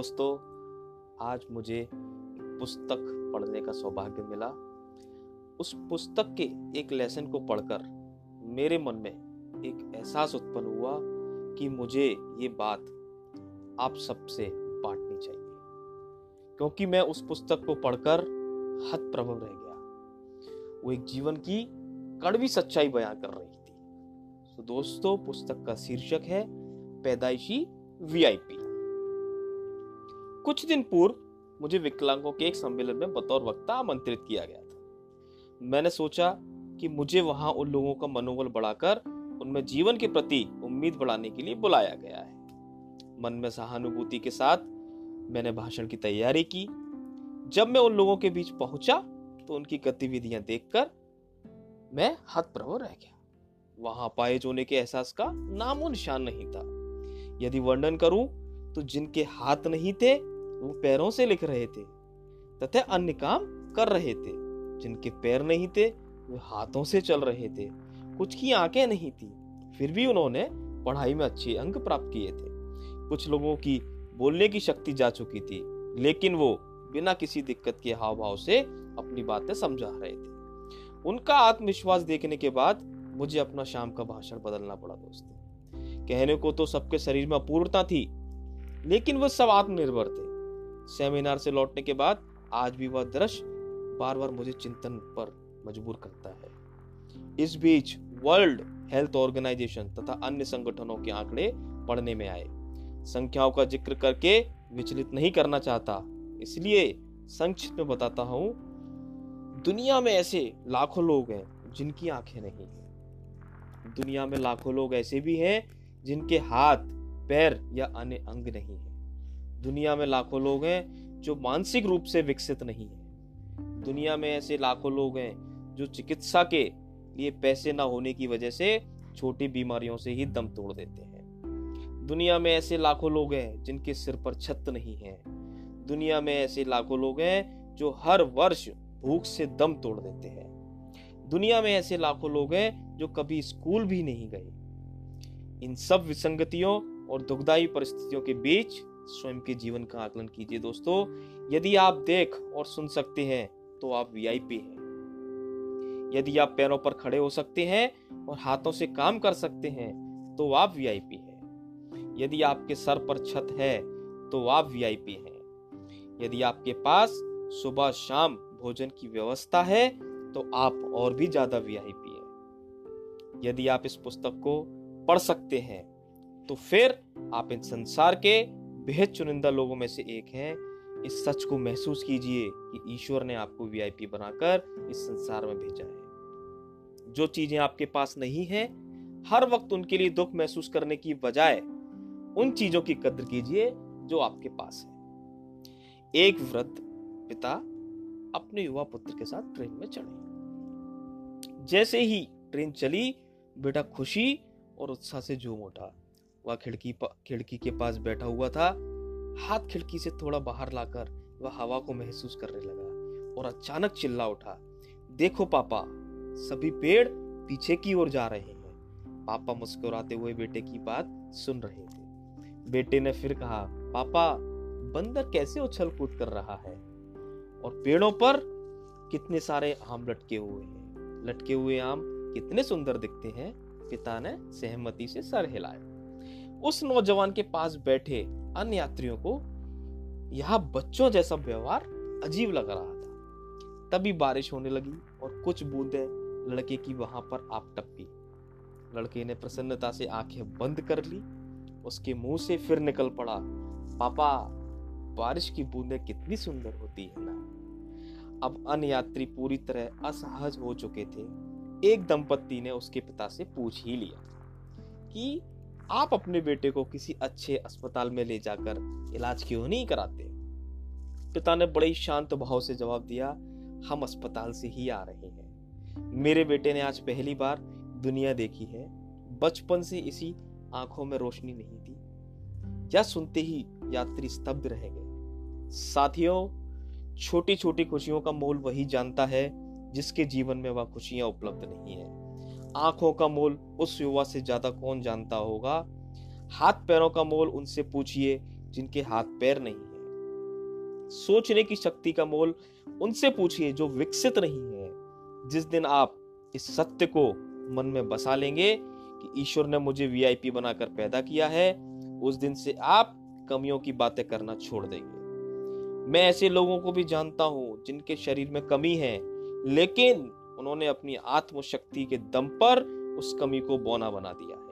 दोस्तों, आज मुझे पुस्तक पढ़ने का सौभाग्य मिला। उस पुस्तक के एक लेसन को पढ़कर मेरे मन में एक एहसास उत्पन्न हुआ कि मुझे ये बात आप सबसे बांटनी चाहिए। क्योंकि मैं उस पुस्तक को पढ़कर हत प्रभव रह गया। वो एक जीवन की कड़वी सच्चाई बयां कर रही थी। तो दोस्तों, पुस्तक का शीर्षक है, पैदाइशी वीआईपी कुछ दिन पूर्व मुझे विकलांगों के एक सम्मेलन में बतौर वक्ता आमंत्रित किया गया था। मैंने सोचा कि मुझे वहाँ उन लोगों का मनोबल बढ़ाकर उनमें जीवन के प्रति उम्मीद बढ़ाने के लिए बुलाया गया है। मन में सहानुभूति के साथ मैंने भाषण की तैयारी की। जब मैं उन लोगों के बीच पहुँचा तो उनकी गतिविधियाँ देखकर मैं हतप्रभ रह गया। वहाँ पाए जोने के एहसास का नामो निशान नहीं था। यदि वर्णन करूँ तो जिनके हाथ नहीं थे वो पैरों से लिख रहे थे, तथा अन्य काम कर रहे थे। जिनके पैर नहीं थे, वे हाथों से चल रहे थे। कुछ की आँखें नहीं थी, फिर भी उन्होंने पढ़ाई में अच्छे अंक प्राप्त किए थे। कुछ लोगों की बोलने की शक्ति जा चुकी थी, लेकिन वो बिना किसी दिक्कत के हाव भाव से अपनी बातें समझा रहे थे। उनका आत्मविश्वास देखने के बाद मुझे अपना शाम का भाषण बदलना पड़ा, दोस्तों। कहने को तो सबके शरीर में अपूर्णता थी, लेकिन वह सब आत्मनिर्भर थे। सेमिनार से लौटने के बाद आज भी वह दृश्य बार बार मुझे चिंतन पर मजबूर करता है। इस बीच वर्ल्ड हेल्थ ऑर्गेनाइजेशन तथा अन्य संगठनों के आंकड़े पढ़ने में आए। संख्याओं का ज़िक्र करके विचलित नहीं करना चाहता, इसलिए संक्षिप्त में बताता हूँ, दुनिया में ऐसे लाखों लोग हैं जिनकी आँखें नहीं है। दुनिया में लाखों लोग ऐसे भी हैं जिनके हाथ, पैर या अन्य अंग नहीं है। दुनिया में लाखों लोग हैं जो मानसिक रूप से विकसित नहीं है। दुनिया में ऐसे लाखों लोग हैं जो चिकित्सा के लिए पैसे ना होने की वजह से छोटी बीमारियों से ही दम तोड़ देते हैं। दुनिया में ऐसे लाखों लोग हैं जिनके सिर पर छत नहीं है। दुनिया में ऐसे लाखों लोग हैं जो हर वर्ष भूख से दम तोड़ देते हैं। दुनिया में ऐसे लाखों लोग हैं जो कभी स्कूल भी नहीं गए। इन सब विसंगतियों और दुखदायी परिस्थितियों के बीच स्वयं के जीवन का आकलन कीजिए। दोस्तों, यदि आप देख और सुन सकते हैं तो आप वीआईपी हैं। यदि आप पैरों पर खड़े हो सकते हैं और हाथों से काम कर सकते हैं तो आप वीआईपी हैं। यदि आपके सर पर छत है तो आप वीआईपी हैं। यदि आपके पास सुबह शाम भोजन की व्यवस्था है तो आप और भी ज़्यादा वीआईपी हैं। यदि आप इस पुस्तक को पढ़ सकते हैं तो फिर आप इन संसार के बेहद चुनिंदा लोगों में से एक हैं। इस सच को महसूस कीजिए कि ईश्वर ने आपको वीआईपी बनाकर इस संसार में भेजा है। जो चीज़ें आपके पास नहीं है, हर वक्त उनके लिए दुख महसूस करने की बजाय उन चीज़ों की कद्र कीजिए जो आपके पास है। एक वृद्ध पिता अपने युवा पुत्र के साथ ट्रेन में चढ़े। जैसे ही ट्रेन चली, बेटा खुशी और उत्साह से झूम उठा। वह खिड़की खिड़की के पास बैठा हुआ था। हाथ खिड़की से थोड़ा बाहर लाकर वह हवा को महसूस करने लगा और अचानक चिल्ला उठा, देखो पापा, सभी पेड़ पीछे की ओर जा रहे हैं। पापा मुस्कुराते हुए बेटे की बात सुन रहे थे। बेटे ने फिर कहा, पापा, बंदर कैसे उछल कूद कर रहा है? और पेड़ों पर कितने सारे आम लटके हुए हैं? लटके हुए आम कितने सुंदर दिखते हैं? पिता ने सहमति से सर हिलाया। उस नौजवान के पास बैठे अन्य यात्रियों को, यह बच्चों जैसा व्यवहार अजीब लग रहा था। तभी बारिश होने लगी और कुछ बूंदे लड़के की वहाँ पर आप टपकी। लड़के ने प्रसन्नता से आँखें बंद कर ली। उसके मुँह से फिर निकल पड़ा, पापा, बारिश की बूंदें कितनी सुंदर होती है ना। अब अन्य यात्री पूरी तरह असहज हो चुके थे। एक दंपत्ति ने उसके पिता से पूछ ही लिया कि आप अपने बेटे को किसी अच्छे अस्पताल में ले जाकर इलाज क्यों नहीं कराते? पिता ने बड़े शांत भाव से जवाब दिया, हम अस्पताल से ही आ रहे हैं। मेरे बेटे ने आज पहली बार दुनिया देखी है। बचपन से इसी आँखों में रोशनी नहीं थी। यह सुनते ही यात्री स्तब्ध रह गए साथियों छोटी छोटी खुशियों का मोल वही जानता है जिसके जीवन में वह खुशियाँ उपलब्ध नहीं है। आँखों का मोल उस युवा से ज़्यादा कौन जानता होगा? हाथ पैरों का मोल उनसे पूछिए, जिनके हाथ पैर नहीं है। सोचने की शक्ति का मोल उनसे पूछिए, जो विकसित नहीं है। जिस दिन आप इस सत्य को मन में बसा लेंगे कि ईश्वर ने मुझे वीआईपी बनाकर पैदा किया है, उस दिन से आप कमियों की बातें करना छोड़ देंगे। मैं ऐसे लोगों को भी जानता हूँ जिनके शरीर में कमी है, लेकिन उन्होंने अपनी आत्मशक्ति के दम पर उस कमी को बौना बना दिया है।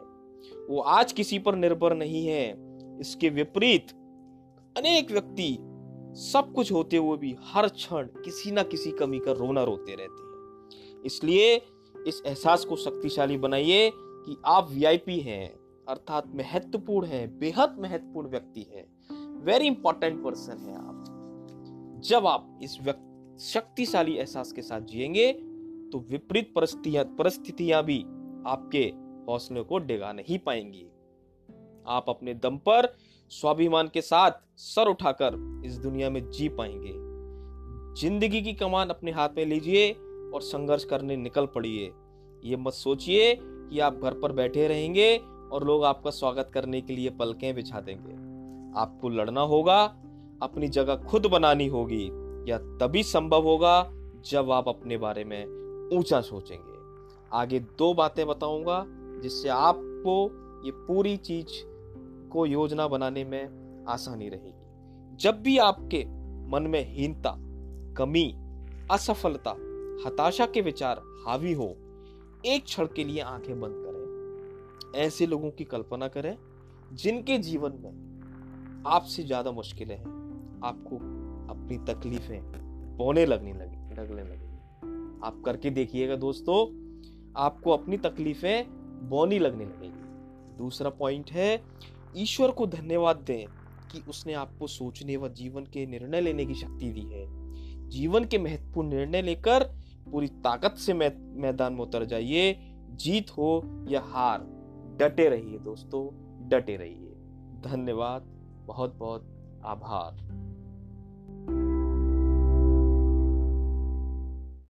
वो आज किसी पर निर्भर नहीं है। इसके विपरीत अनेक व्यक्ति सब कुछ होते हुए भी हर क्षण किसी ना किसी कमी का रोना रोते रहते हैं। इसलिए इस एहसास को शक्तिशाली बनाइए कि आप वीआईपी हैं, अर्थात महत्वपूर्ण है, बेहद महत्वपूर्ण व्यक्ति है। वेरी इंपॉर्टेंट पर्सन है आप। जब आप इस शक्तिशाली एहसास के साथ जिएँगे तो विपरीत परिस्थितियाँ परिस्थितियाँ भी आपके हौसले को डिगा नहीं पाएँगी। आप अपने दम पर स्वाभिमान के साथ सर उठाकर इस दुनिया में जी पाएँगे। ज़िंदगी की कमान अपने हाथ में लीजिए और संघर्ष करने निकल पड़िए। ये मत सोचिए कि आप घर पर बैठे रहेंगे और लोग आपका स्वागत करने के लिए पलकें बिछा देंगे। आपको लड़ना होगा, अपनी जगह खुद बनानी होगी। या तभी संभव होगा जब आप अपने बारे में ऊँचा सोचेंगे। आगे दो बातें बताऊँगा जिससे आपको ये पूरी चीज़ को योजना बनाने में आसानी रहेगी। जब भी आपके मन में हीनता, कमी, असफलता, हताशा के विचार हावी हो, एक क्षण के लिए आँखें बंद करें। ऐसे लोगों की कल्पना करें जिनके जीवन में आपसे ज़्यादा मुश्किलें हैं, आपको अपनी तकलीफें बोने लगने लगी लगने लगी। आप करके देखिएगा दोस्तों, आपको अपनी तकलीफें बोनी लगने लगेगी। दूसरा पॉइंट है, ईश्वर को धन्यवाद दें कि उसने आपको सोचने व जीवन के निर्णय लेने की शक्ति दी है। जीवन के महत्वपूर्ण निर्णय लेकर पूरी ताकत से मैदान में उतर जाइए। जीत हो या हार, डटे रहिए दोस्तों, डटे रहिए। धन्यवाद बहुत बहुत आभार।